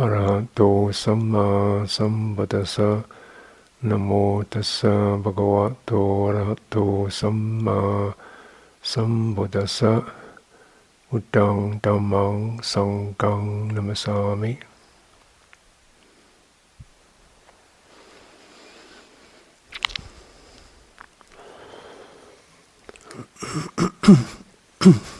อระหะโตสัมมาสัมพุทธัสสะนะโมตัสสะภะคะวะโตอระหะโตสัมมาสัมพุทธัสสะอุตังตัมมังสังกังนัมสามิอืม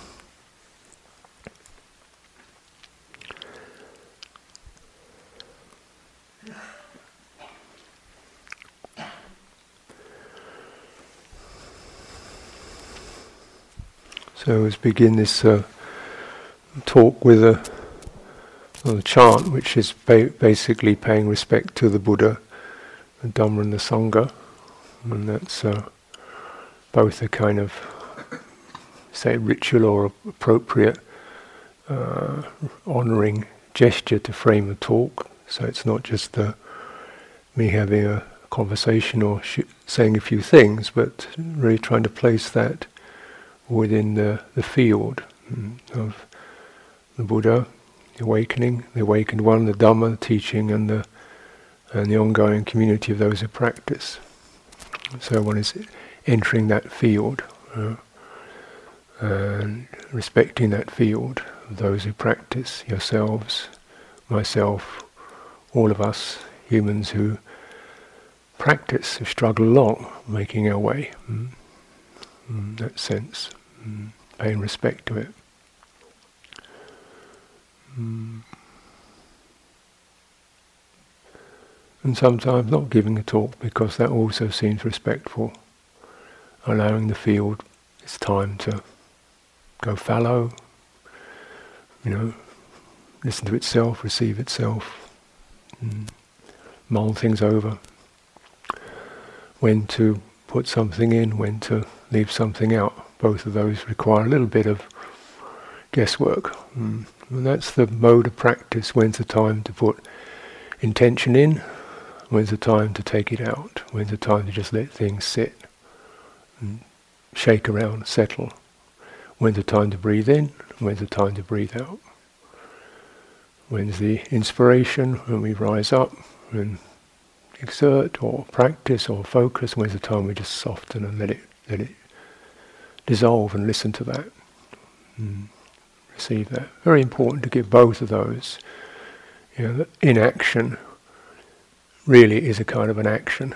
So let's begin this uh, talk with a, a, chant which is ba- basically paying respect to the Buddha, the Dhamma and the Sangha. And that's uh, both a kind of, say, ritual or appropriate uh, honouring gesture to frame a talk. So it's not just me having a conversation or sh- saying a few things, but really trying to place that within the, the field mm, of the Buddha, the awakening, the awakened one, the Dhamma, the teaching, and the and the ongoing community of those who practice. So one is entering that field uh, and respecting that field of those who practice, yourselves, myself, all of us humans who practice, who struggle along, making our way. Mm mm, that sense, mm, paying respect to it. Mm. And sometimes not giving a talk because that also seems respectful, allowing the field its time to go fallow, you know, listen to itself, receive itself, mm, mull things over, when to put something in, when to leave something out. Both of those require a little bit of guesswork. Mm. And that's the mode of practice. When's the time to put intention in? When's the time to take it out? When's the time to just let things sit and shake around, settle? When's the time to breathe in? When's the time to breathe out? When's the inspiration when we rise up and exert or practice or focus? When's the time we just soften and let it let it dissolve and listen to that. Mm. Receive that. Very important to give both of those. You know, inaction really is a kind of an action.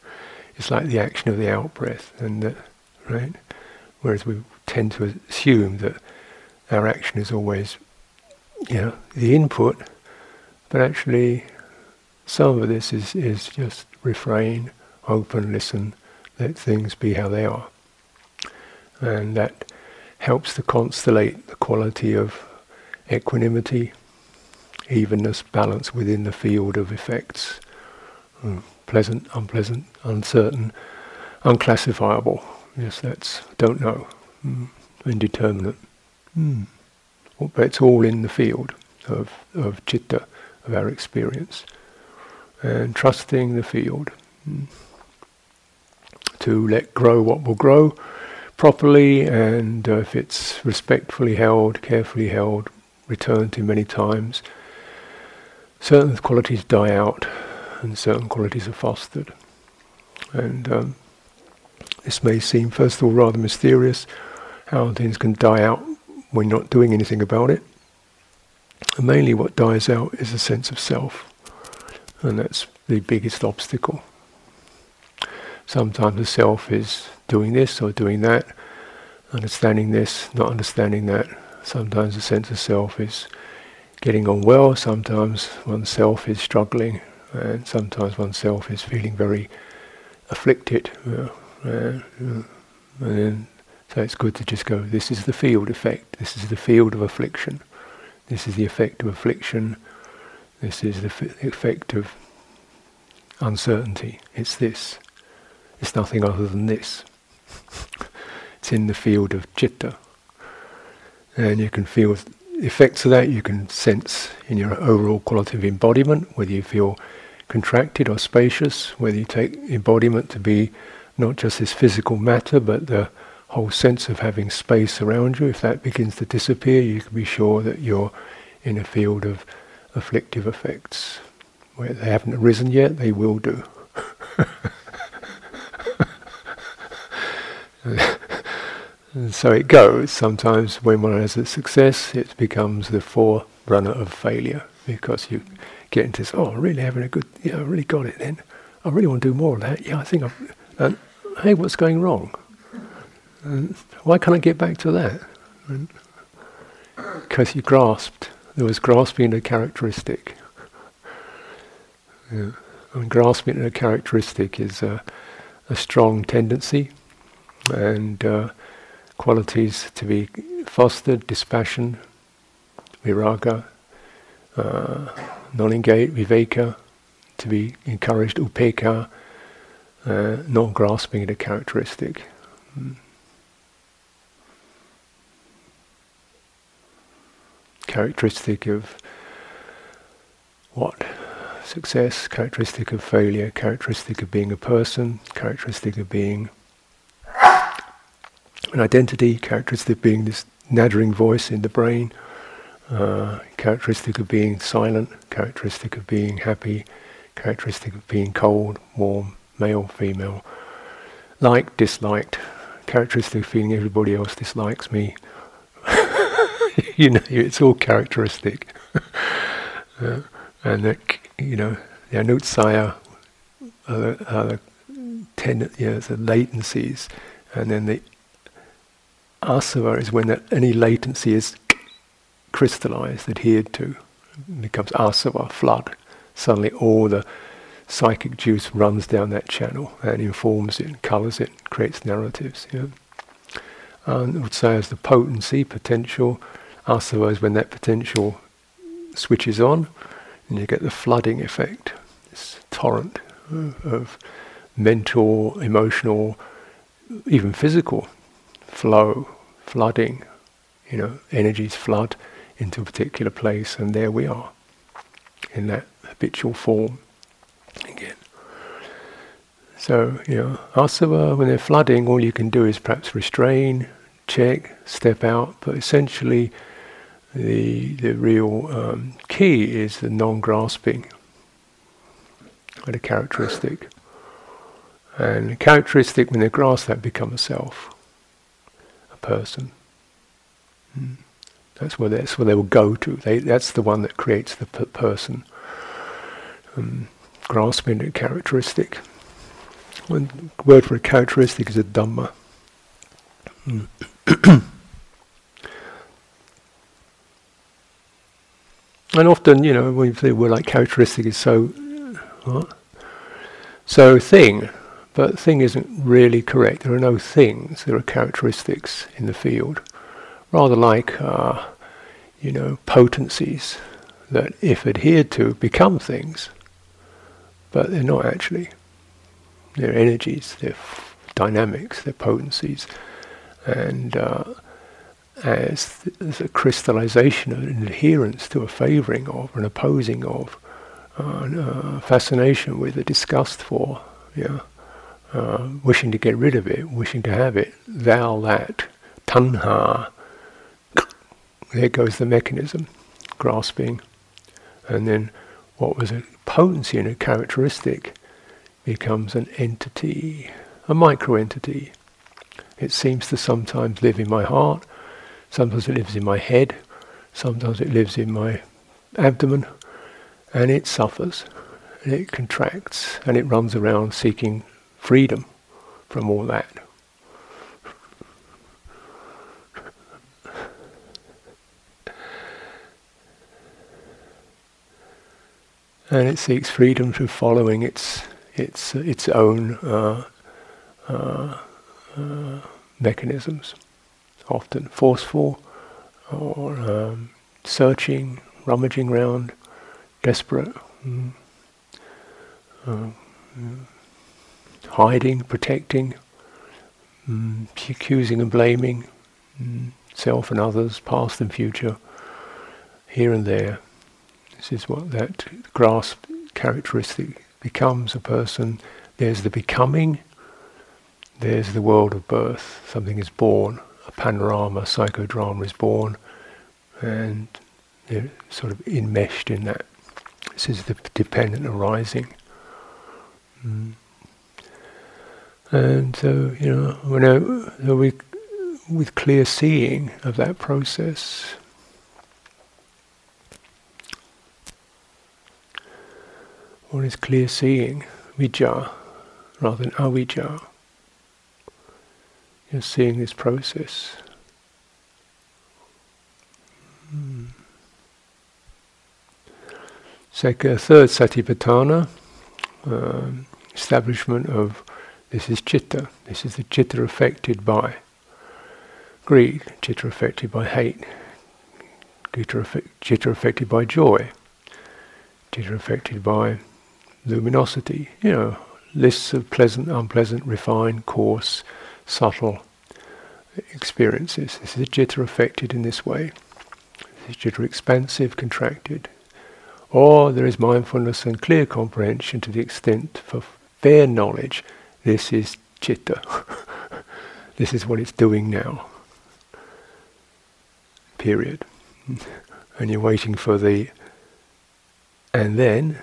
it's like the action of the out breath, and right. Whereas we tend to assume that our action is always, you know, the input, but actually, some of this is is just refrain, open, listen, let things be how they are. And that helps to constellate the quality of equanimity, evenness, balance within the field of effects. Mm, pleasant, unpleasant, uncertain, unclassifiable. Yes, that's don't know, mm, indeterminate. Mm. But it's all in the field of, of chitta, of our experience. And trusting the field. Mm to let grow what will grow properly, and uh, if it's respectfully held, carefully held, returned to many times, certain qualities die out and certain qualities are fostered. And um, this may seem, first of all, rather mysterious how things can die out when not doing anything about it. And mainly, what dies out is a sense of self, and that's the biggest obstacle. Sometimes the self is doing this or doing that, understanding this, not understanding that. Sometimes the sense of self is getting on well, sometimes oneself is struggling, and sometimes oneself is feeling very afflicted. Uh, uh, and so it's good to just go, this is the field effect, this is the field of affliction, this is the effect of affliction, This is the f- effect of uncertainty. It's this. It's nothing other than this. it's in the field of chitta. And you can feel the effects of that, you can sense in your overall quality of embodiment, whether you feel contracted or spacious, whether you take embodiment to be not just this physical matter, but the whole sense of having space around you. If that begins to disappear, you can be sure that you're in a field of afflictive effects. Where they haven't arisen yet, they will do. and so it goes. Sometimes when one has a success, it becomes the forerunner of failure because you get into this, oh, really having a good, yeah, I really got it then. I really want to do more of that. Yeah, I think I've, and hey, what's going wrong? And why can't I get back to that? Because you grasped. There was grasping a characteristic. Yeah. And grasping a characteristic is a, a strong tendency and uh, qualities to be fostered, dispassion, viraga, uh, non-engaged, viveka, to be encouraged, upekkha, uh, not grasping at a characteristic. Mm. Characteristic of what? Success, characteristic of failure, characteristic of being a person, characteristic of being an identity, characteristic of being this nattering voice in the brain, uh, characteristic of being silent, characteristic of being happy, characteristic of being cold, warm, male, female, liked, disliked, characteristic of feeling everybody else dislikes me. you know, it's all characteristic. uh, and that, you know, the anusaya are the, are the, ten, the latencies, and then the asava is when any latency is crystallized, adhered to, it becomes asava, flood. Suddenly all the psychic juice runs down that channel and informs it, colours it, creates narratives. Know? And I would say as the potency, potential, asava is when that potential switches on and you get the flooding effect, this torrent uh, of mental, emotional, even physical flow, flooding, you know, energies flood into a particular place and there we are in that habitual form again. So, you know, asava, when they're flooding, all you can do is perhaps restrain, check, step out, but essentially the, the real um, key is the non-grasping at a characteristic. And characteristic, when they grasp that, become a self, person. Mm. That's where that's where they will go to. They, that's the one that creates the per- person. Um, grasping a characteristic. One word for a characteristic is a dhamma. Mm. and often, you know, when you say word like characteristic is so what? So thing, but thing isn't really correct. There are no things. There are characteristics in the field, rather like uh, you know potencies that, if adhered to, become things but they're not actually. They're energies, they're f- dynamics, they're potencies. And uh, as th- there's a crystallization of an adherence to a favoring of, an opposing of, uh, fascination with, a disgust for, yeah, uh, wishing to get rid of it, wishing to have it, thou that, tanha, there goes the mechanism, grasping, and then what was a potency and a characteristic becomes an entity, a micro entity. It seems to sometimes live in my heart, sometimes it lives in my head, sometimes it lives in my abdomen, and it suffers, and it contracts, and it runs around seeking freedom from all that. and it seeks freedom through following its its its own uh, uh, uh, mechanisms, often forceful or um, searching, rummaging around, desperate, mm. uh, hiding, protecting, mm, accusing and blaming mm, self and others, past and future, here and there. This is what that grasp characteristic becomes a person. There's the becoming, there's the world of birth. Something is born, a panorama, psychodrama is born, and they're sort of enmeshed in that. This is the dependent arising. Mm. And so, you know, when we, with clear seeing of that process, what is clear seeing? Vijja, rather than avijja. You're seeing this process. Hmm. Second, third satipatthana, um, establishment of this is chitta. This is the chitta affected by greed, chitta affected by hate, chitta, affected by joy, chitta affected by luminosity. You know, lists of pleasant, unpleasant, refined, coarse, subtle experiences. This is chitta affected in this way. This is chitta expansive, contracted. Or there is mindfulness and clear comprehension to the extent for fair knowledge. This is chitta. this is what it's doing now. Period. And you're waiting for the and then,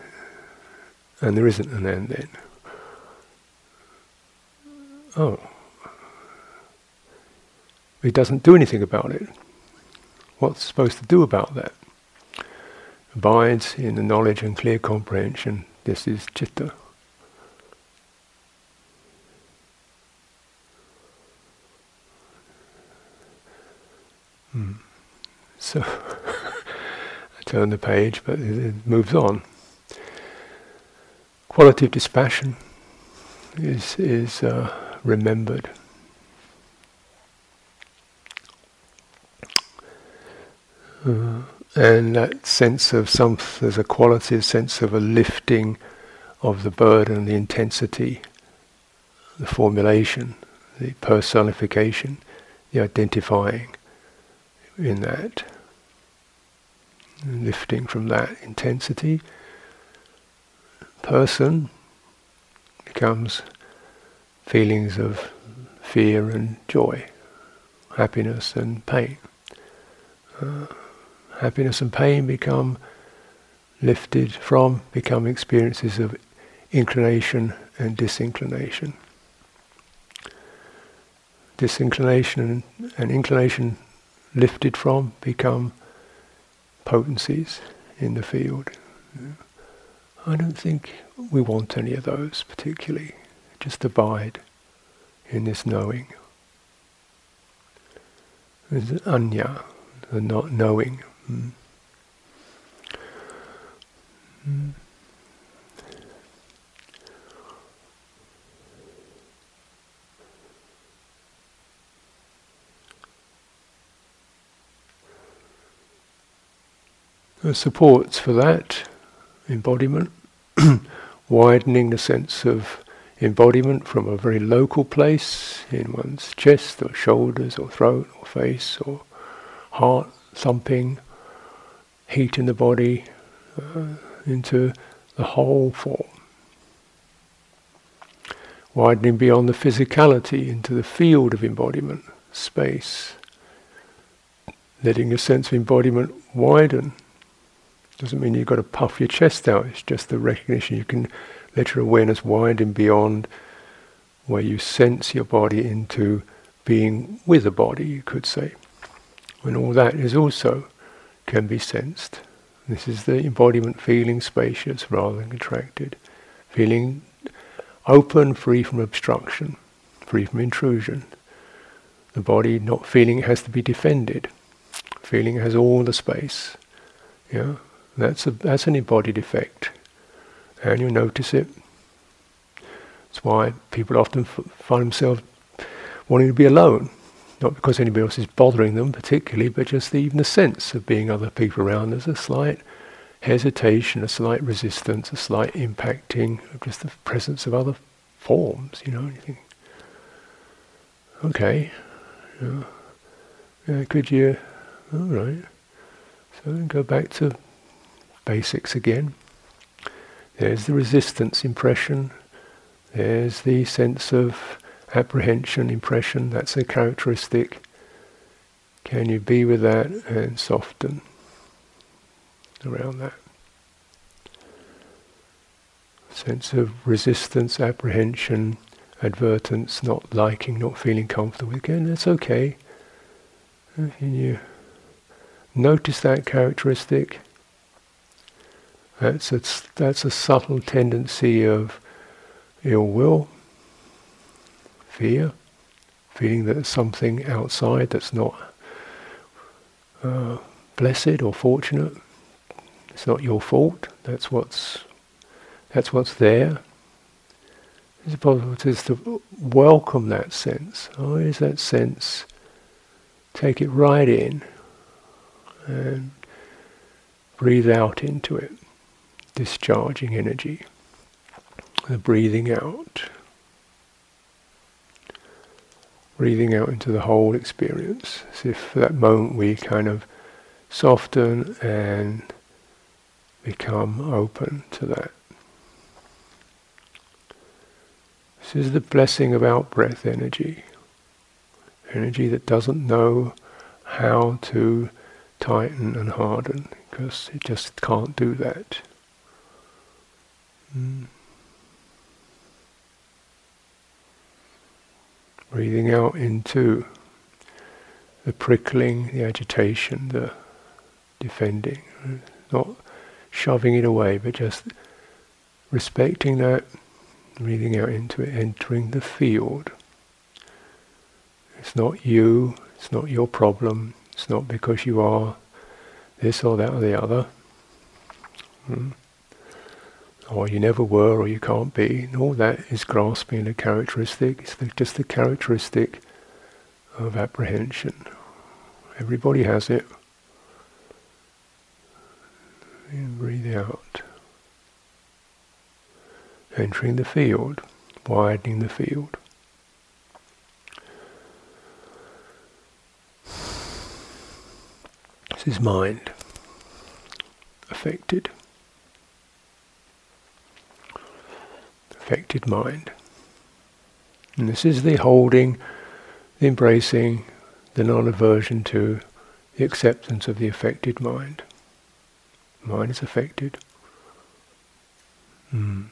and there isn't an and then. Oh. It doesn't do anything about it. What's supposed to do about that? Abides in the knowledge and clear comprehension. This is chitta. So I turn the page, but it, moves on. Quality of dispassion is is uh, remembered. Uh, and that sense of some, there's a quality, a sense of a lifting of the burden, the intensity, the formulation, the personification, the identifying in that. lifting from that intensity, person becomes feelings of fear and joy, happiness and pain. Uh, happiness and pain become lifted from, become experiences of inclination and disinclination. Disinclination and inclination lifted from become potencies in the field. I don't think we want any of those particularly. Just abide in this knowing. There's anya, the not knowing. Mm. Mm. The supports for that embodiment, widening the sense of embodiment from a very local place in one's chest or shoulders or throat or face or heart thumping heat in the body uh, into the whole form. Widening beyond the physicality into the field of embodiment, space. Letting your sense of embodiment widen. Doesn't mean you've got to puff your chest out, it's just the recognition you can let your awareness widen beyond where you sense your body into being with a body, you could say. And all that is also can be sensed. This is the embodiment feeling spacious rather than contracted, feeling open, free from obstruction, free from intrusion. The body not feeling it has to be defended, feeling has all the space. Yeah, that's a that's an embodied effect, and you notice it. That's why people often f- find themselves wanting to be alone not because anybody else is bothering them particularly, but just the, even the sense of being other people around. There's a slight hesitation, a slight resistance, a slight impacting of just the presence of other forms, you know, anything. Okay, yeah, could you, all right. So then go back to basics again. There's the resistance impression. There's the sense of apprehension, impression. That's a characteristic. Can you be with that and soften around that? Sense of resistance, apprehension, advertence, not liking, not feeling comfortable. Again, that's okay. Can you notice that characteristic? That's a, that's a subtle tendency of ill will, fear, feeling that there's something outside that's not uh, blessed or fortunate. It's not your fault. That's what's that's what's there. It's possible just to welcome that sense. Oh, is that sense? Take it right in and breathe out into it, discharging energy. The breathing out. Breathing out into the whole experience, as if for that moment we kind of soften and become open to that. This is the blessing of out breath energy. Energy that doesn't know how to tighten and harden because it just can't do that. Mm. Breathing out into the prickling, the agitation, the defending, not shoving it away, but just respecting that, breathing out into it, entering the field. It's not you, it's not your problem, it's not because you are this or that or the other. Hmm. Or you never were or you can't be. And all that is grasping a characteristic. It's the, just the characteristic of apprehension. Everybody has it. And breathe out. Entering the field, widening the field. This is mind affected. Affected mind. And this is the holding, the embracing, the non aversion to the acceptance of the affected mind. Mind is affected. Mm.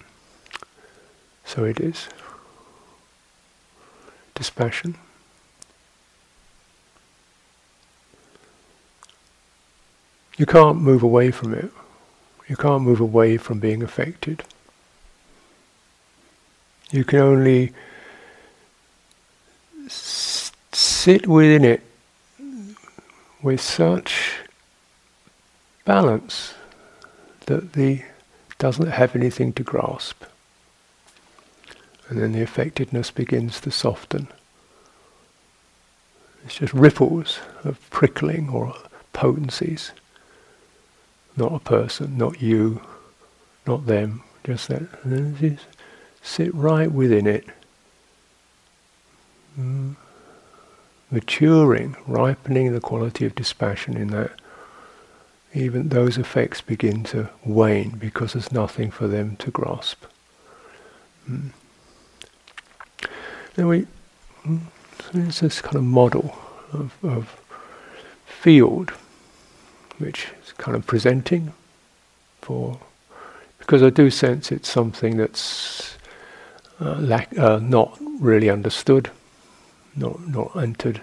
So it is. Dispassion. You can't move away from it. You can't move away from being affected. You can only sit within it with such balance that the doesn't have anything to grasp. And then the affectedness begins to soften. It's just ripples of prickling or potencies not a person, not you, not them, just that. And then just sit right within it, maturing, ripening the quality of dispassion in that. Even those effects begin to wane because there's nothing for them to grasp. Mm. Then we, mm, so it's this kind of model of, of field which is kind of presenting for, because I do sense it's something that's uh, lack, uh, not really understood, not not entered,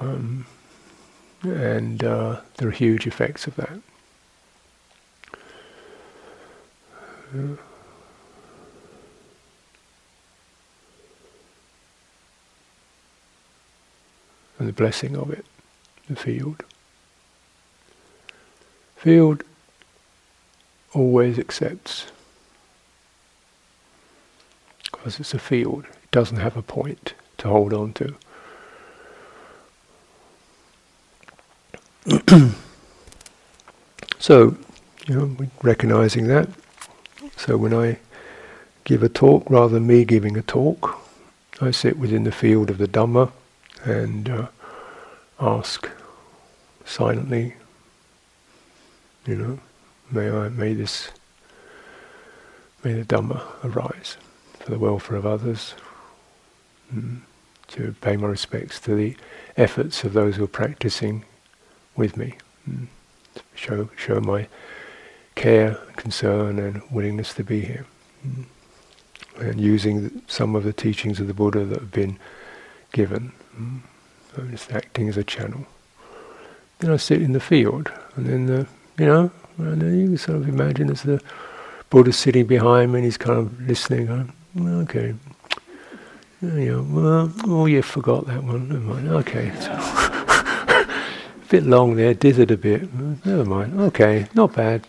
um, and uh, there are huge effects of that. And the blessing of it, the field. Field always accepts. Because it's a field, it doesn't have a point to hold on to. so, you know, recognizing that. So when I give a talk, rather than me giving a talk, I sit within the field of the Dhamma and uh, ask silently, you know, may I, may this, may the Dhamma arise for the welfare of others, mm, to pay my respects to the efforts of those who are practicing with me, mm, show show my care, concern, and willingness to be here. Mm. And using some of the teachings of the Buddha that have been given, mm. so just acting as a channel. Then I sit in the field, and then the, you know, and then you sort of imagine as the Buddha sitting behind me, and he's kind of listening. Okay, know, well, oh, you forgot that one. Never mind. Okay. a bit long there, dithered a bit. Never mind. Okay, not bad.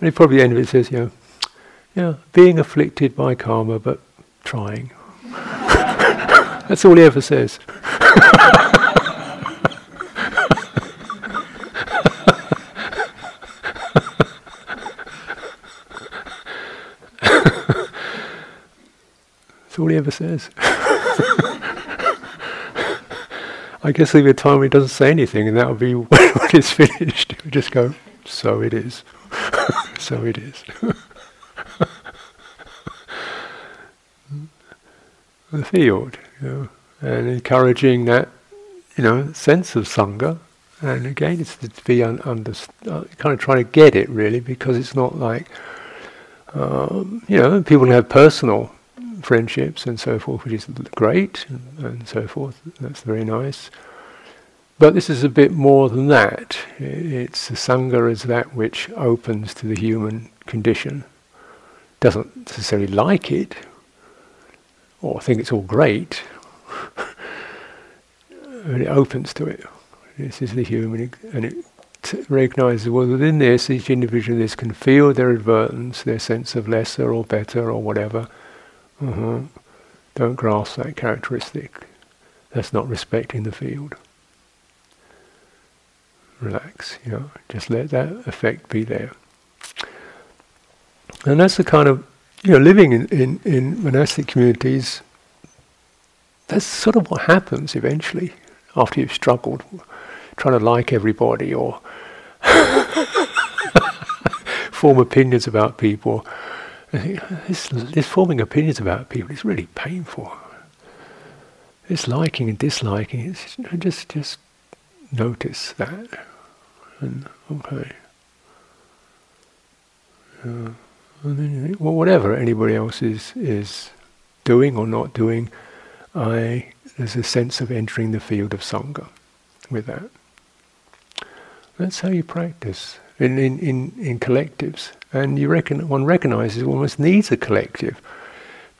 And probably end of it says, you know, yeah, being afflicted by karma, but trying. That's all he ever says. all he ever says. I guess there'll be a time when he doesn't say anything, and that'll be when it's finished. He'll just go, so it is. so it is. the field, you know, and encouraging that, you know, sense of sangha. And again, it's to be un- uh, kind of trying to get it really, because it's not like, um, you know, people have personal friendships and so forth, which is great, and, so forth. That's very nice. But this is a bit more than that. It's the Sangha is that which opens to the human condition. Doesn't necessarily like it or think it's all great, but it opens to it. This is the human, and it t- recognizes well within this, each individual this can feel their advertence, their sense of lesser or better or whatever. Uh-huh. Don't grasp that characteristic. That's not respecting the field relax, you know, just let that effect be there. And that's the kind of, you know, living in, in, in monastic communities, that's sort of what happens eventually after you've struggled, trying to like everybody or form opinions about people. This, this forming opinions about people is really painful. This liking and disliking, it's just just notice that. And okay. Uh, and then you think, well, whatever anybody else is is doing or not doing, I there's a sense of entering the field of sangha with that. That's how you practice in in, in, in collectives, and you reckon one recognizes one almost needs a collective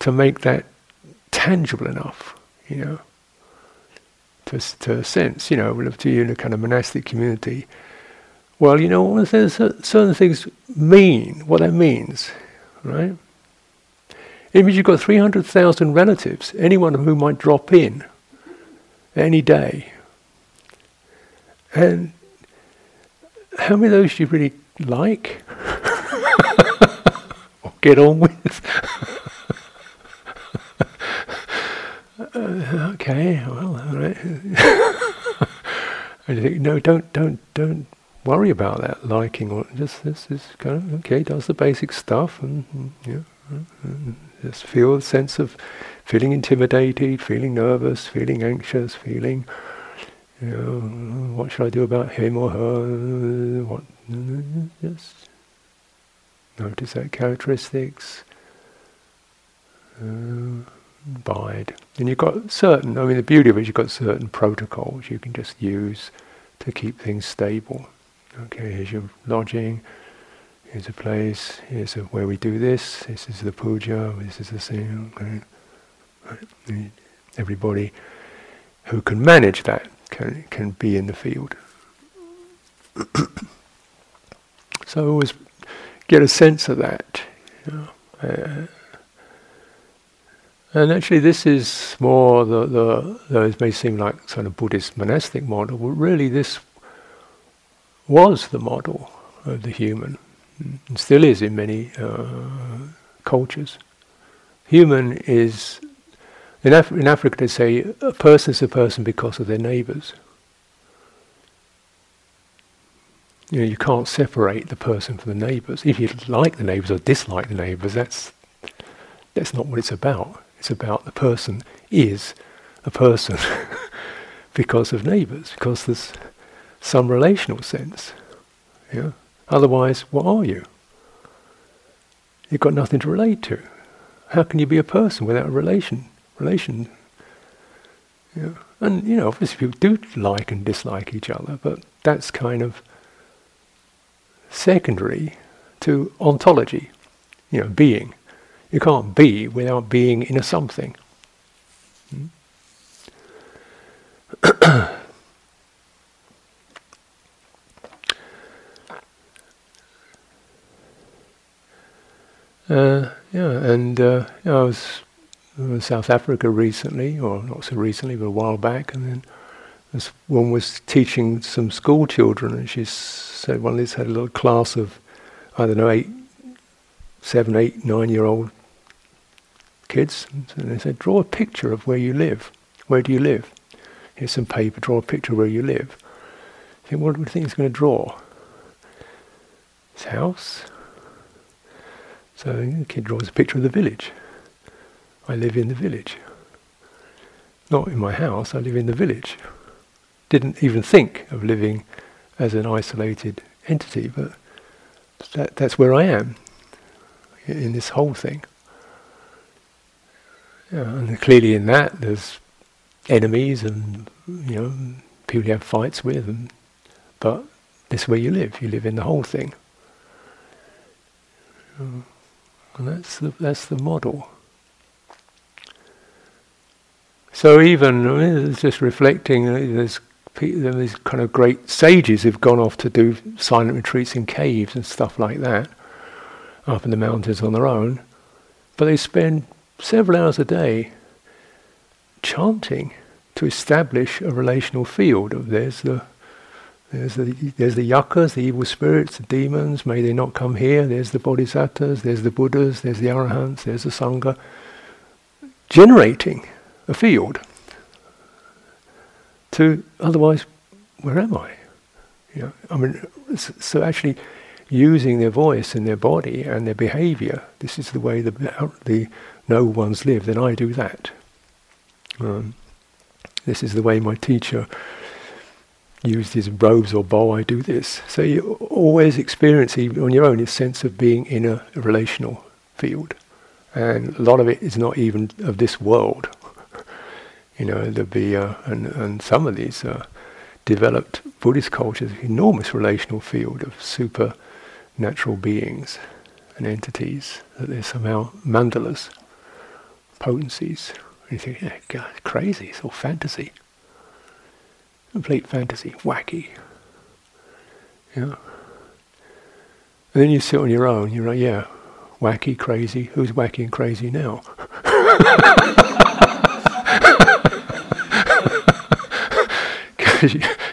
to make that tangible enough, you know to, to sense, you know, to you in a kind of monastic community. Well, you know, certain things mean, what that means, right? It means you've got 300,000 relatives, anyone who might drop in any day. And how many of those do you really like? or get on with? uh, okay, well, all right. and you think, no, don't, don't, don't worry about that liking or just this is kind of okay. Does the basic stuff and, and yeah, and just feel a sense of feeling intimidated, feeling nervous, feeling anxious, feeling. You know, what should I do about him or her? What? Just notice that characteristics. Uh, bide. And you've got certain, I mean, the beauty of it is you've got certain protocols you can just use to keep things stable. Okay, here's your lodging, here's a place, here's a, where we do this, this is the puja, this is the thing. Okay. Everybody who can manage that can, can be in the field. so I always get a sense of that. You know, uh, and actually, this is more the, the, though it may seem like sort of Buddhist monastic model, but really this was the model of the human. and still is in many uh, cultures. Human is, in, Af- in Africa they say a person is a person because of their neighbours. You know, you can't separate the person from the neighbours. If you like the neighbours or dislike the neighbours, that's that's not what it's about. It's about the person is a person because of neighbours, because there's some relational sense. Yeah? Otherwise, what are you? You've got nothing to relate to. How can you be a person without a relation? Relation. Yeah. And you know, obviously people do like and dislike each other, but that's kind of secondary to ontology, you know, being. You can't be without being in a something. Hmm? Uh, yeah, and uh, I was Uh, South Africa recently, or not so recently, but a while back, and then this one was teaching some school children, and she said one of these had a little class of, I don't know, eight, seven, eight, nine-year-old kids, and they said, draw a picture of where you live. Where do you live? Here's some paper. Draw a picture of where you live. I think, what do you think he's going to draw? His house so the kid draws a picture of the village. I live in the village. Not in my house, I live in the village. Didn't even think of living as an isolated entity, but that, that's where I am in this whole thing. Yeah, and clearly in that there's enemies and you know people you have fights with, and, but this is where you live. You live in the whole thing. And that's the, that's the model. So even just reflecting, uh, there's these kind of great sages who've gone off to do silent retreats in caves and stuff like that, up in the mountains on their own, but they spend several hours a day chanting to establish a relational field of there's the there's the, there's the yakkhas, the evil spirits, the demons, may they not come here. There's the bodhisattvas, there's the Buddhas, there's the arahants, there's the Sangha. Generating a field. To, otherwise, where am I? You know, I mean, so actually using their voice and their body and their behavior, this is the way the, the noble ones live, then I do that. Um, this is the way my teacher used his robes or bow, I do this. So you always experience, even on your own, a sense of being in a, a relational field. And a lot of it is not even of this world. You know, there'll be, uh, and, and some of these uh, developed Buddhist cultures, enormous relational field of supernatural beings and entities, that they're somehow mandalas, potencies. And you think, yeah, God, crazy, it's all fantasy. Complete fantasy, wacky. Yeah. And then you sit on your own, you're like, yeah, wacky, crazy. Who's wacky and crazy now?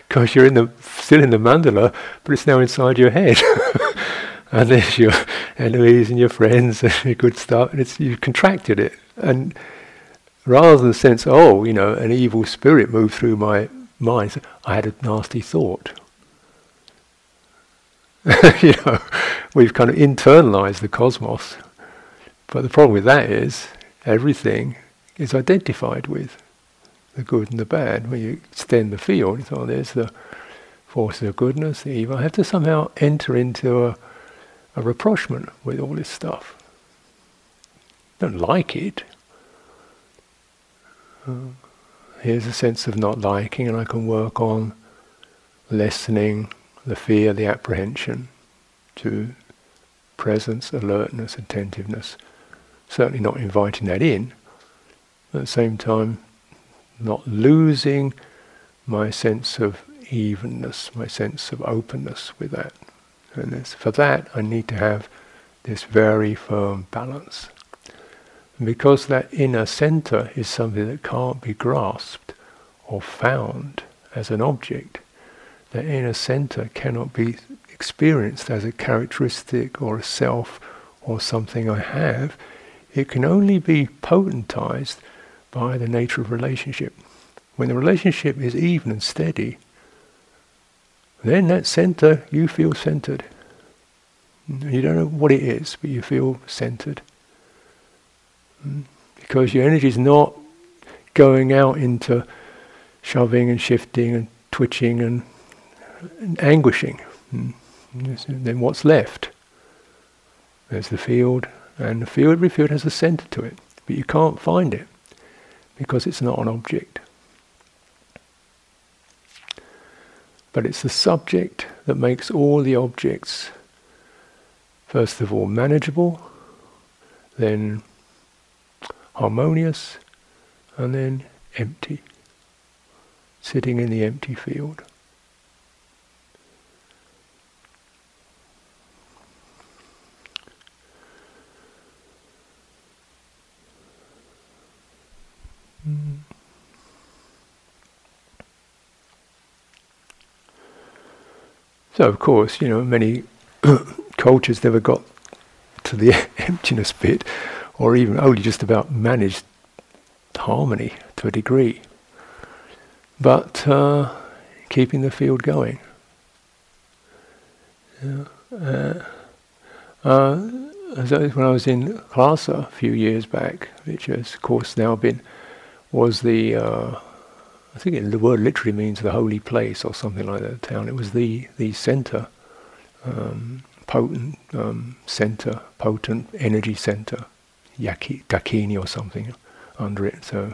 Because you, are in the still in the mandala, but it's now inside your head. and there's your enemies and your friends and your good stuff, and it's you've contracted it. And rather than sense, oh, you know, an evil spirit moved through my mind, I had a nasty thought. you know, we've kind of internalized the cosmos. But the problem with that is everything is identified with the good and the bad. When you extend the field, so there's the forces of goodness, the evil. I have to somehow enter into a, a rapprochement with all this stuff. Don't like it. Uh, here's a sense of not liking, and I can work on lessening the fear, the apprehension to presence, alertness, attentiveness. Certainly not inviting that in. At the same time, not losing my sense of evenness, my sense of openness with that. And for that, I need to have this very firm balance. And because that inner center is something that can't be grasped or found as an object, that inner center cannot be experienced as a characteristic or a self or something I have, it can only be potentized by the nature of relationship. When the relationship is even and steady, then that center, you feel centered. You don't know what it is, but you feel centered. Hmm? Because your energy is not going out into shoving and shifting and twitching and, and anguishing. Hmm? Then what's left? There's the field, and the field, every field has a center to it, but you can't find it because it's not an object. But it's the subject that makes all the objects, first of all, manageable, then harmonious, and then empty, sitting in the empty field. So, of course, you know, many cultures never got to the emptiness bit, or even only just about managed harmony to a degree. But uh, keeping the field going. Yeah. Uh, uh, when I was in Lhasa a few years back, which has, of course, now been, was the uh, I think it, the word literally means the holy place or something like that. Town. It was the the center, um, potent um, center, potent energy center, Yaki, Dakini or something under it. So,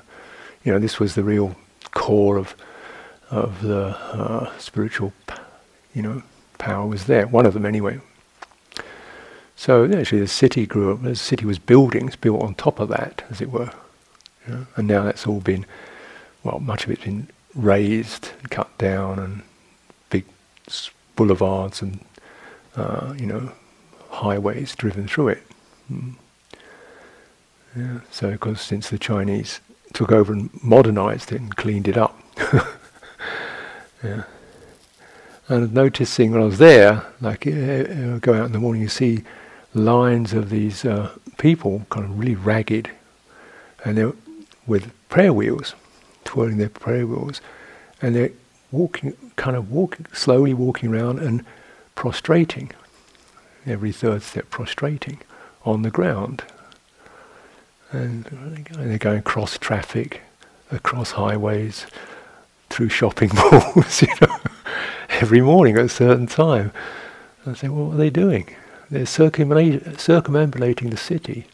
you know, this was the real core of of the uh, spiritual, you know, power was there. One of them anyway. So actually, the city grew up. The city was buildings built on top of that, as it were, and now that's all been well, much of it's been razed, and cut down, and big boulevards and uh, you know highways driven through it. Mm. Yeah, so, because since the Chinese took over and modernized it and cleaned it up, yeah. And noticing when I was there, like uh, go out in the morning, you see lines of these uh, people, kind of really ragged, and they're with prayer wheels twirling their prayer wheels, and they're walking, kind of walking, slowly walking around and prostrating, every third step prostrating on the ground. And they're going across traffic, across highways, through shopping malls, you know, every morning at a certain time. I say, well, what are they doing? They're circumambulating the city,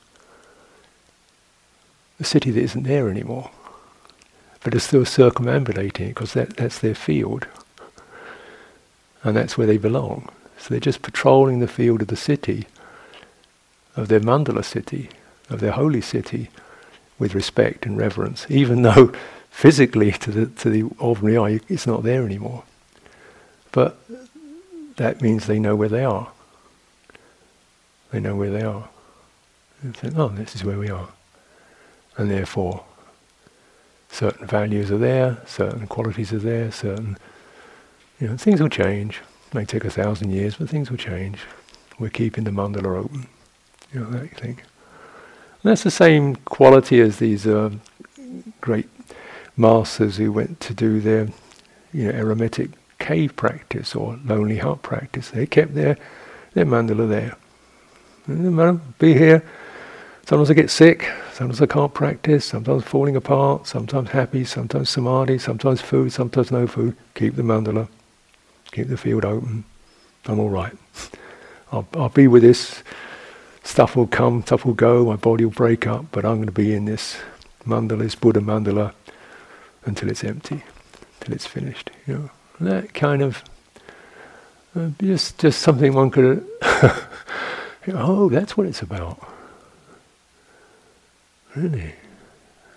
the city that isn't there anymore but are still circumambulating it because that, that's their field. And that's where they belong. So they're just patrolling the field of the city, of their mandala city, of their holy city, with respect and reverence, even though physically to the, to the ordinary eye it's not there anymore. But that means they know where they are. They know where they are. And say, oh, this is where we are. And therefore, certain values are there, certain qualities are there, certain, you know, things will change. It may take a thousand years, but things will change. We're keeping the mandala open, you know, that thing. And that's the same quality as these uh, great masters who went to do their, you know, eremitic cave practice or lonely heart practice. They kept their, their mandala there. Be here. Sometimes I get sick. Sometimes I can't practice, sometimes falling apart, sometimes happy, sometimes samadhi, sometimes food, sometimes no food. Keep the mandala, keep the field open. I'm all right. I'll, I'll be with this. Stuff will come, stuff will go, my body will break up, but I'm going to be in this mandala, this Buddha mandala, until it's empty, until it's finished. You know, that kind of uh, just just something one could. oh, that's what it's about. Really?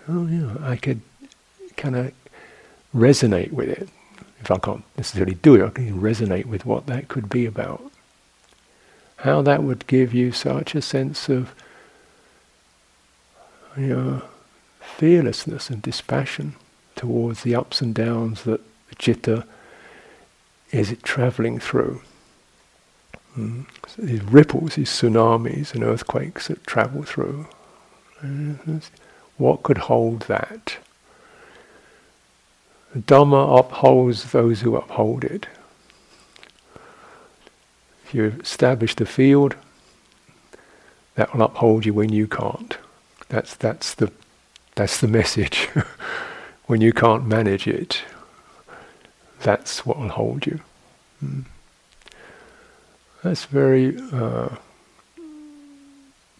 Oh, yeah. I could kind of resonate with it. If I can't necessarily do it, I can resonate with what that could be about. How that would give you such a sense of you know, fearlessness and dispassion towards the ups and downs that the citta is it travelling through. Mm. These ripples, these tsunamis and earthquakes that travel through. What could hold that? The Dhamma upholds those who uphold it. If you establish the field, that will uphold you when you can't. That's that's the that's the message. when you can't manage it, that's what will hold you. Mm. That's very uh,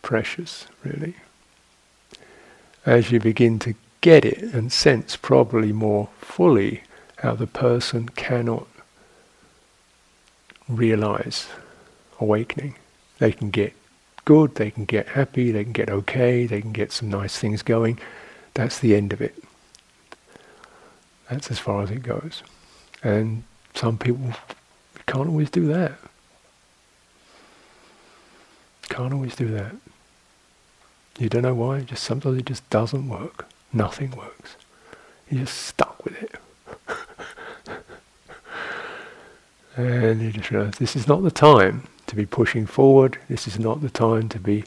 precious, really. As you begin to get it and sense probably more fully how the person cannot realize awakening. They can get good, they can get happy, they can get okay, they can get some nice things going. That's the end of it. That's as far as it goes. And some people can't always do that. Can't always do that. You don't know why, just sometimes it just doesn't work. Nothing works. You're just stuck with it. and you just realize this is not the time to be pushing forward. This is not the time to be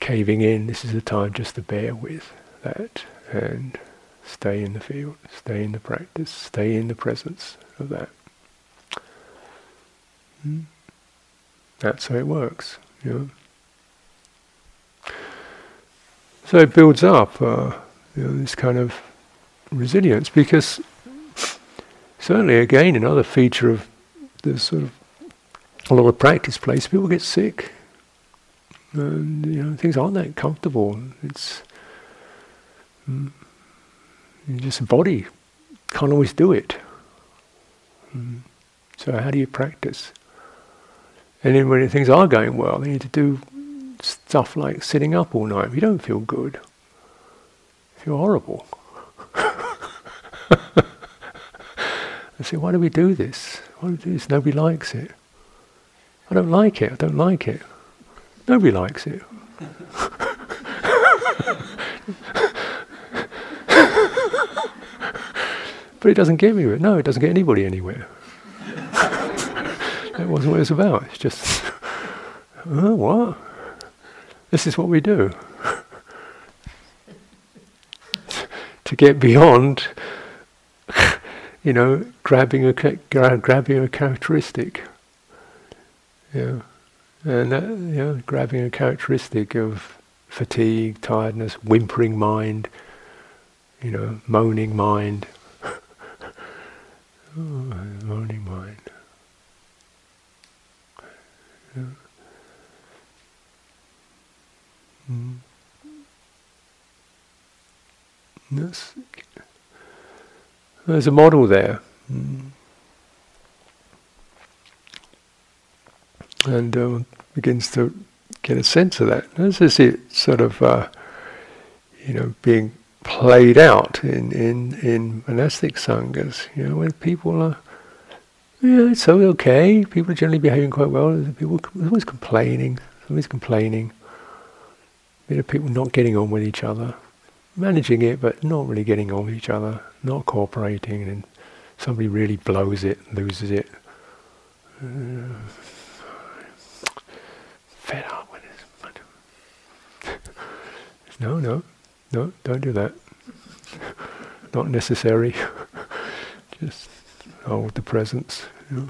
caving in. This is the time just to bear with that and stay in the field, stay in the practice, stay in the presence of that. Hmm? That's how it works. So it builds up uh, you know, this kind of resilience because certainly again another feature of the sort of a lot of practice place, people get sick. And, you know, things aren't that comfortable. It's mm, just body can't always do it. Mm. So how do you practice? And then when things are going well, you need to do stuff like sitting up all night. You don't feel good. You feel horrible. I say, why do we do this? Why do we do this? Nobody likes it. I don't like it. I don't like it. Nobody likes it. but it doesn't get me. No, it doesn't get anybody anywhere. that wasn't what it was about. It's just, oh, what? This is what we do. to get beyond, you know, grabbing a grabbing a characteristic. Yeah. And that, know, grabbing a characteristic of fatigue, tiredness, whimpering mind, you know, moaning mind. oh, moaning mind. Yeah. Mm. Yes. There's a model there. Mm. and um, begins to get a sense of that. This is it sort of, uh, you know, being played out in, in, in monastic sanghas, you know, when people are, yeah, it's so okay, people are generally behaving quite well, people are always complaining, always complaining, you know, people not getting on with each other, managing it, but not really getting on with each other, not cooperating, and somebody really blows it, loses it. Uh, fed up with this. no, no, no, don't do that. Not necessary. Just hold the presence. You know.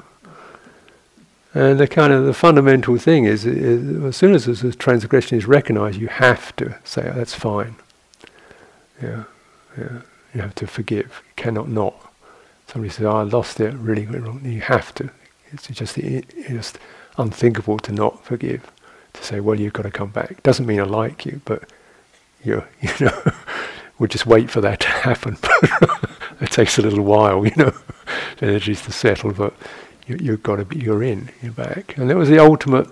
And the kind of the fundamental thing is, is as soon as this transgression is recognized, you have to say, oh, that's fine. Yeah, yeah. You have to forgive. You cannot not. Somebody says, oh, I lost it, really went wrong. You have to. It's just, it's just unthinkable to not forgive to say, well, you've got to come back. Doesn't mean I like you, but you you know, we'll just wait for that to happen. it takes a little while, you know, energies to settle, but you, have got to be, you're in, you're back. And that was the ultimate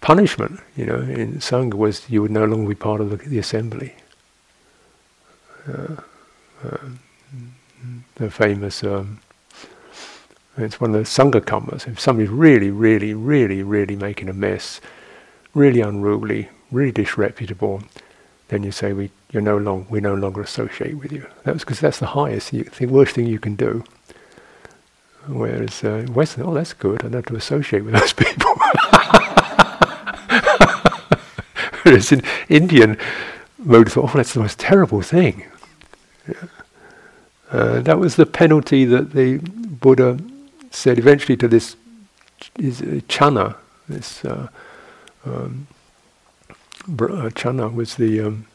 punishment, you know, in Sangha was you would no longer be part of the, the assembly. Uh, um, the famous um, it's one of the Sangha kammas. If somebody's really, really, really, really making a mess, really unruly, really disreputable, then you say we you're no long we no longer associate with you. That's because that's the highest, you, the worst thing you can do. Whereas uh, Western, oh, that's good. I don't have to associate with those people. Whereas in Indian mode thought, oh, that's the most terrible thing. Yeah. Uh, that was the penalty that the Buddha said eventually to this is Channa, this uh, um, uh, Channa was the um,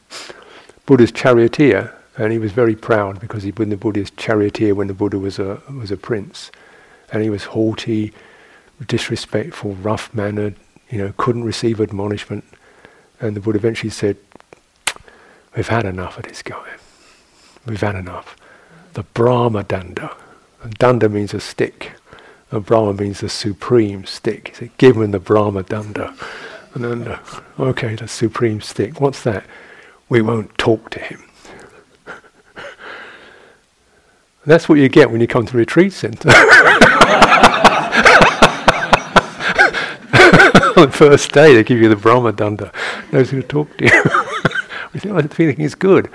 Buddha's charioteer, and he was very proud because he'd been the Buddha's charioteer when the Buddha was a was a prince, and he was haughty, disrespectful, rough mannered, you know, couldn't receive admonishment, and the Buddha eventually said, "We've had enough of this guy. We've had enough." The Brahma Danda, and Danda means a stick. And Brahma means the supreme stick. He said, give him the Brahma Danda. Uh, okay, the supreme stick. What's that? We won't talk to him. That's what you get when you come to retreat center. On the first day, they give you the Brahma Danda. Knows who to talk to you. I think it's good.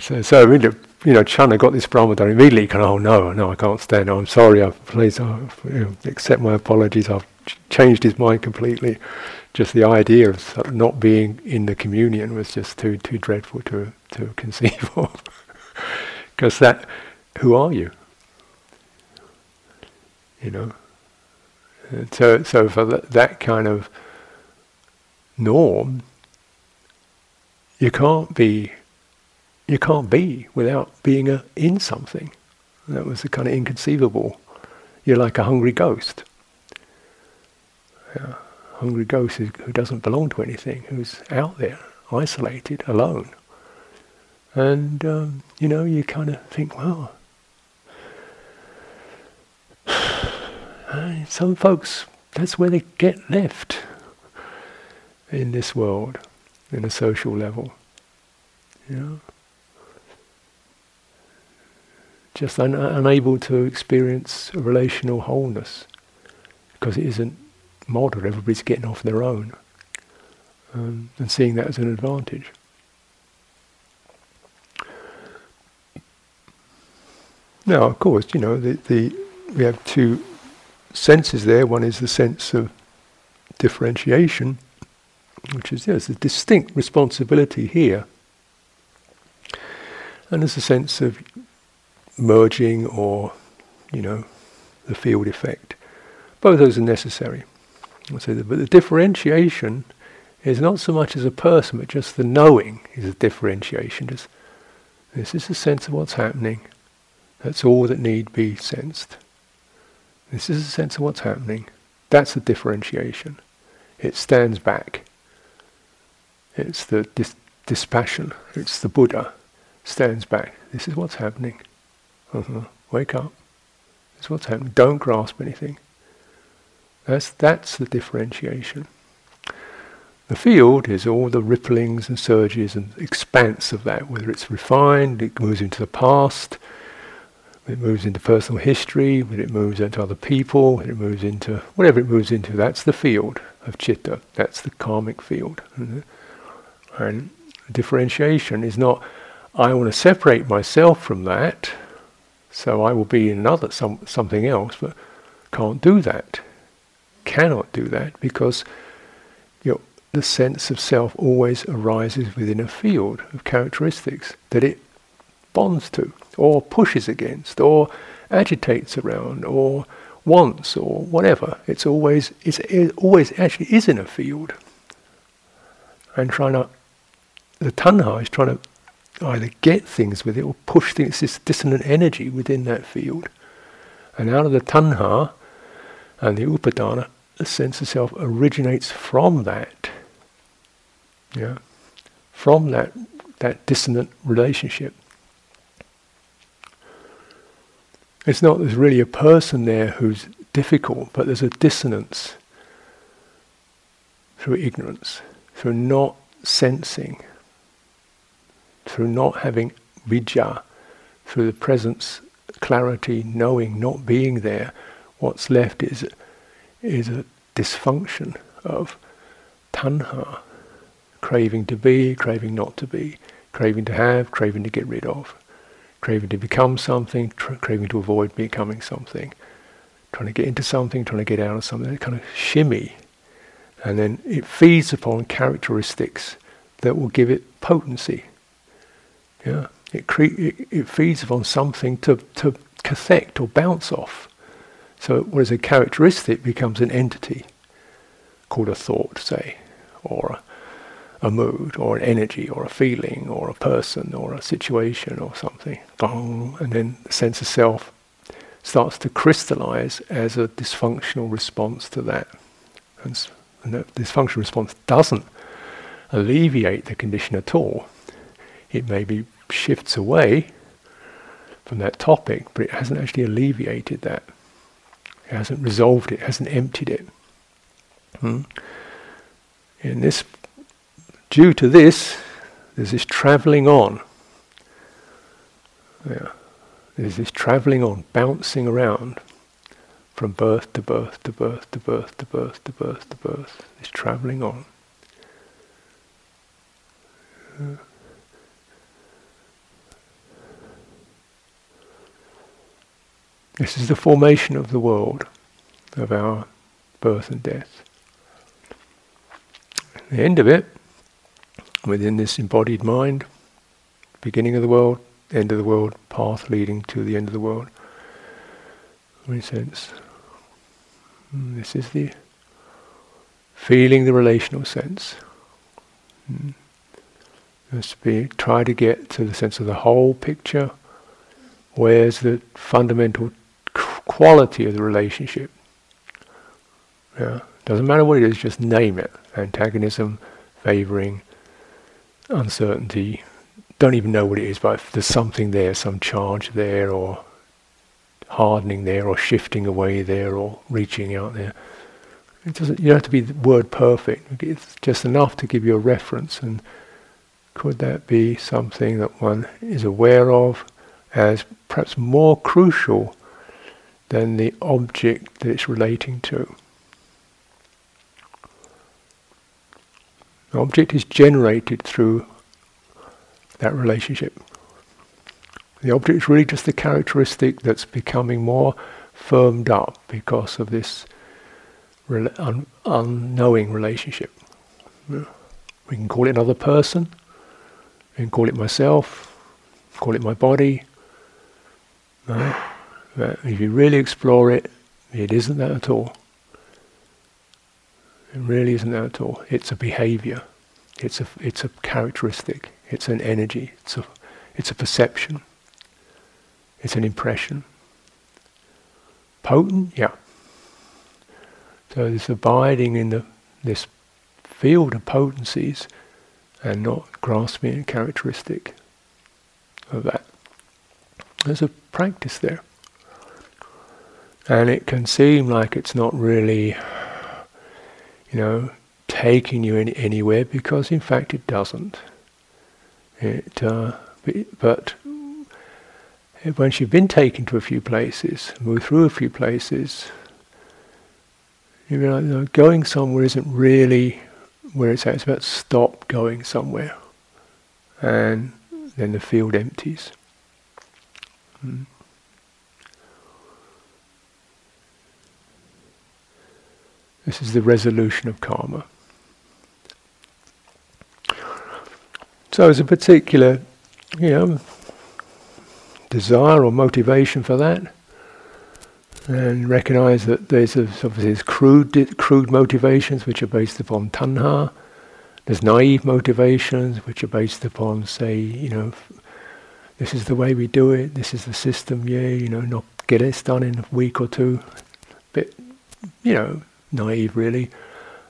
so, so really, you know, Channa got this Brahmadan immediately. Kind of, oh no, no, I can't stand it. I'm sorry. I've please uh, you know, accept my apologies. I've ch- changed his mind completely. Just the idea of not being in the communion was just too too dreadful to to conceive of. Because that, who are you? You know. So so for th- that kind of norm, you can't be you can't be without being a, in something. That was the kind of inconceivable. You're like a hungry ghost. Yeah. Hungry ghost is, who doesn't belong to anything, who's out there, isolated, alone. And, um, you know, you kind of think, well, some folks, that's where they get left in this world, in a social level. You know? Just un- unable to experience relational wholeness because it isn't modern. Everybody's getting off their own, um, and seeing that as an advantage. Now, of course, you know the, the we have two senses there. One is the sense of differentiation, which is yes, a distinct responsibility here, and there's a sense of merging or, you know, the field effect. Both those are necessary. So the, but the differentiation is not so much as a person, but just the knowing is a differentiation. Just this is a sense of what's happening. That's all that need be sensed. This is a sense of what's happening. That's the differentiation. It stands back. It's the dis- dispassion. It's the Buddha stands back. This is what's happening. Uh-huh. Wake up. That's what's happening. Don't grasp anything. That's, that's the differentiation. The field is all the ripplings and surges and expanse of that, whether it's refined, it moves into the past, it moves into personal history, it moves into other people, it moves into whatever it moves into, that's the field of citta, that's the karmic field. And differentiation is not, I want to separate myself from that, so I will be another some, something else, but can't do that. Cannot do that because you know, the sense of self always arises within a field of characteristics that it bonds to, or pushes against, or agitates around, or wants, or whatever. It's always it's, it always actually is in a field. And trying to the tanha is trying to either get things with it or push things, this dissonant energy within that field. And out of the tanha and the upadana, the sense of self originates from that. Yeah. From that that dissonant relationship. It's not there's really a person there who's difficult, but there's a dissonance through ignorance, through not sensing through not having vijja, through the presence, clarity, knowing, not being there, what's left is, is a dysfunction of tanha, craving to be, craving not to be, craving to have, craving to get rid of, craving to become something, craving to avoid becoming something, trying to get into something, trying to get out of something. Kind of shimmy, and then it feeds upon characteristics that will give it potency. Yeah, it, cre- it, it feeds upon something to to cathect or bounce off. So what is a characteristic becomes an entity called a thought, say, or a, a, mood, or an energy, or a feeling, or a person, or a situation, or something. And then the sense of self starts to crystallize as a dysfunctional response to that. And, and that dysfunctional response doesn't alleviate the condition at all. It maybe shifts away from that topic, but it hasn't actually alleviated that. It hasn't resolved it, hasn't emptied it. Hmm? In this, due to this, there's this travelling on. Yeah. There's this travelling on, bouncing around from birth to birth to birth to birth to birth to birth to birth. This travelling on. Yeah. This is the formation of the world, of our birth and death the end of it, within this embodied mind, beginning of the world, end of the world, path leading to the end of the world. In a sense, this is the feeling the relational sense. Mm. Just be try to get to the sense of the whole picture. Where's the fundamental quality of the relationship? Yeah, doesn't matter what it is, just name it antagonism, favoring, uncertainty. Don't even know what it is, but there's something there, some charge there, or hardening there, or shifting away there, or reaching out there. It doesn't. You don't have to be word perfect. It's just enough to give you a reference. And could that be something that one is aware of as perhaps more crucial than the object that it's relating to? The object is generated through that relationship. The object is really just the characteristic that's becoming more firmed up because of this un- unknowing relationship. We can call it another person, we can call it myself, call it my body. No? If you really explore it, it isn't that at all. It really isn't that at all. It's a behavior. It's a, it's a characteristic. It's an energy. It's a, it's a perception. It's an impression. Potent? Yeah. So this abiding in the, this field of potencies and not grasping a characteristic of that. There's a practice there. And it can seem like it's not really you know, taking you in anywhere because in fact it doesn't. It, uh, but once you've been taken to a few places, moved through a few places, you know, going somewhere isn't really where it's at. It's about stop going somewhere, and then the field empties. Mm. This is the resolution of karma. So, as a particular, you know, desire or motivation for that, and recognize that there's obviously there's crude, crude motivations which are based upon tanha. There's naive motivations which are based upon, say, you know, this is the way we do it. This is the system. Yeah, you know, not get this done in a week or two. Bit, you know, naive really.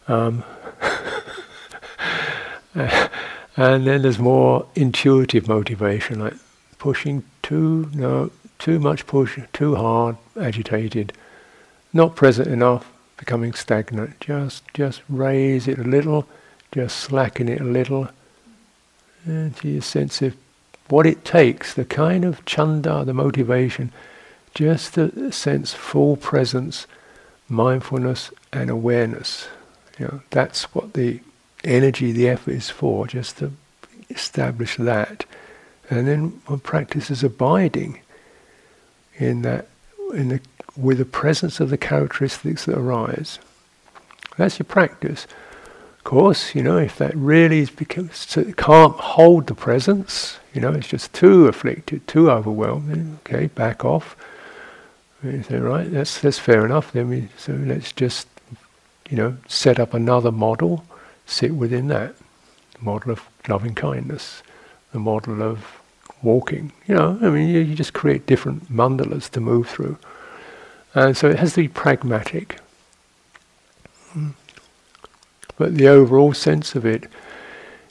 Um, and then there's more intuitive motivation, like pushing too no too much push, too hard, agitated, not present enough, becoming stagnant. Just just raise it a little, just slacken it a little, and to your sense of what it takes, the kind of chanda, the motivation, just the sense full presence mindfulness and awareness. You know, that's what the energy, the effort is for, just to establish that And then one practices abiding in that, in the, with the presence of the characteristics that arise. That's your practice. Of course, you know, if that really is because it can't hold the presence, you know, it's just too afflicted, too overwhelmed. Okay, back off. You say, right, that's that's fair enough. Then we so let's just, you know, set up another model, sit within that model of loving kindness, the model of walking. You know, I mean, you, you just create different mandalas to move through, and so it has to be pragmatic. Hmm. But the overall sense of it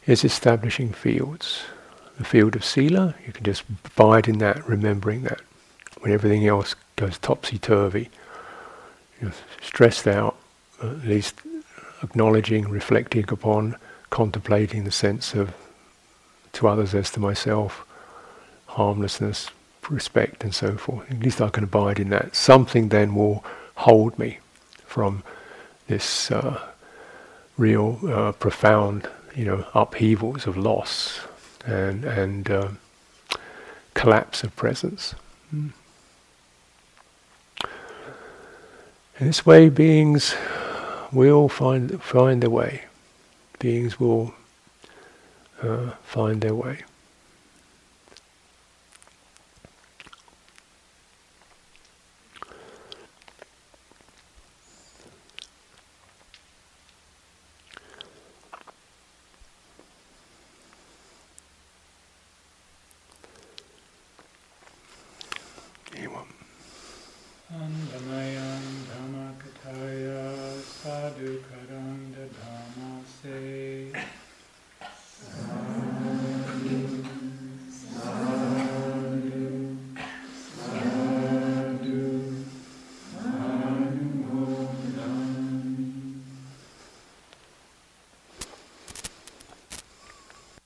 is establishing fields. The field of sila, you can just abide in that, remembering that. When everything else goes topsy turvy, you're stressed out, at least acknowledging, reflecting upon, contemplating the sense of to others as to myself, harmlessness, respect, and so forth. At least I can abide in that. Something then will hold me from this uh, real uh, profound, you know, upheavals of loss and and uh, collapse of presence. Mm. In this way, beings will find find their way. Beings will uh, find their way.